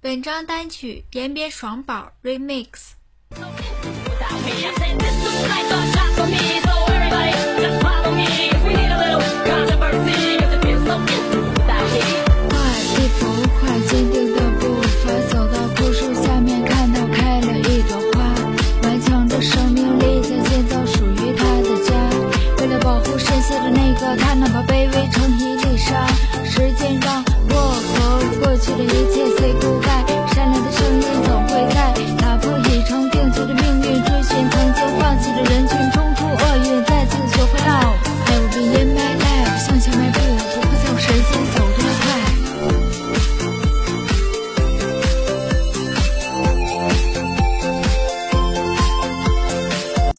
本章单曲延边爽宝 Remix，快步，快坚定的步伐走到树下面，看到开了一朵花，顽强的生命力在建造属于他的家。为了保护的，卑微成一粒沙。时间让我和过去的一切。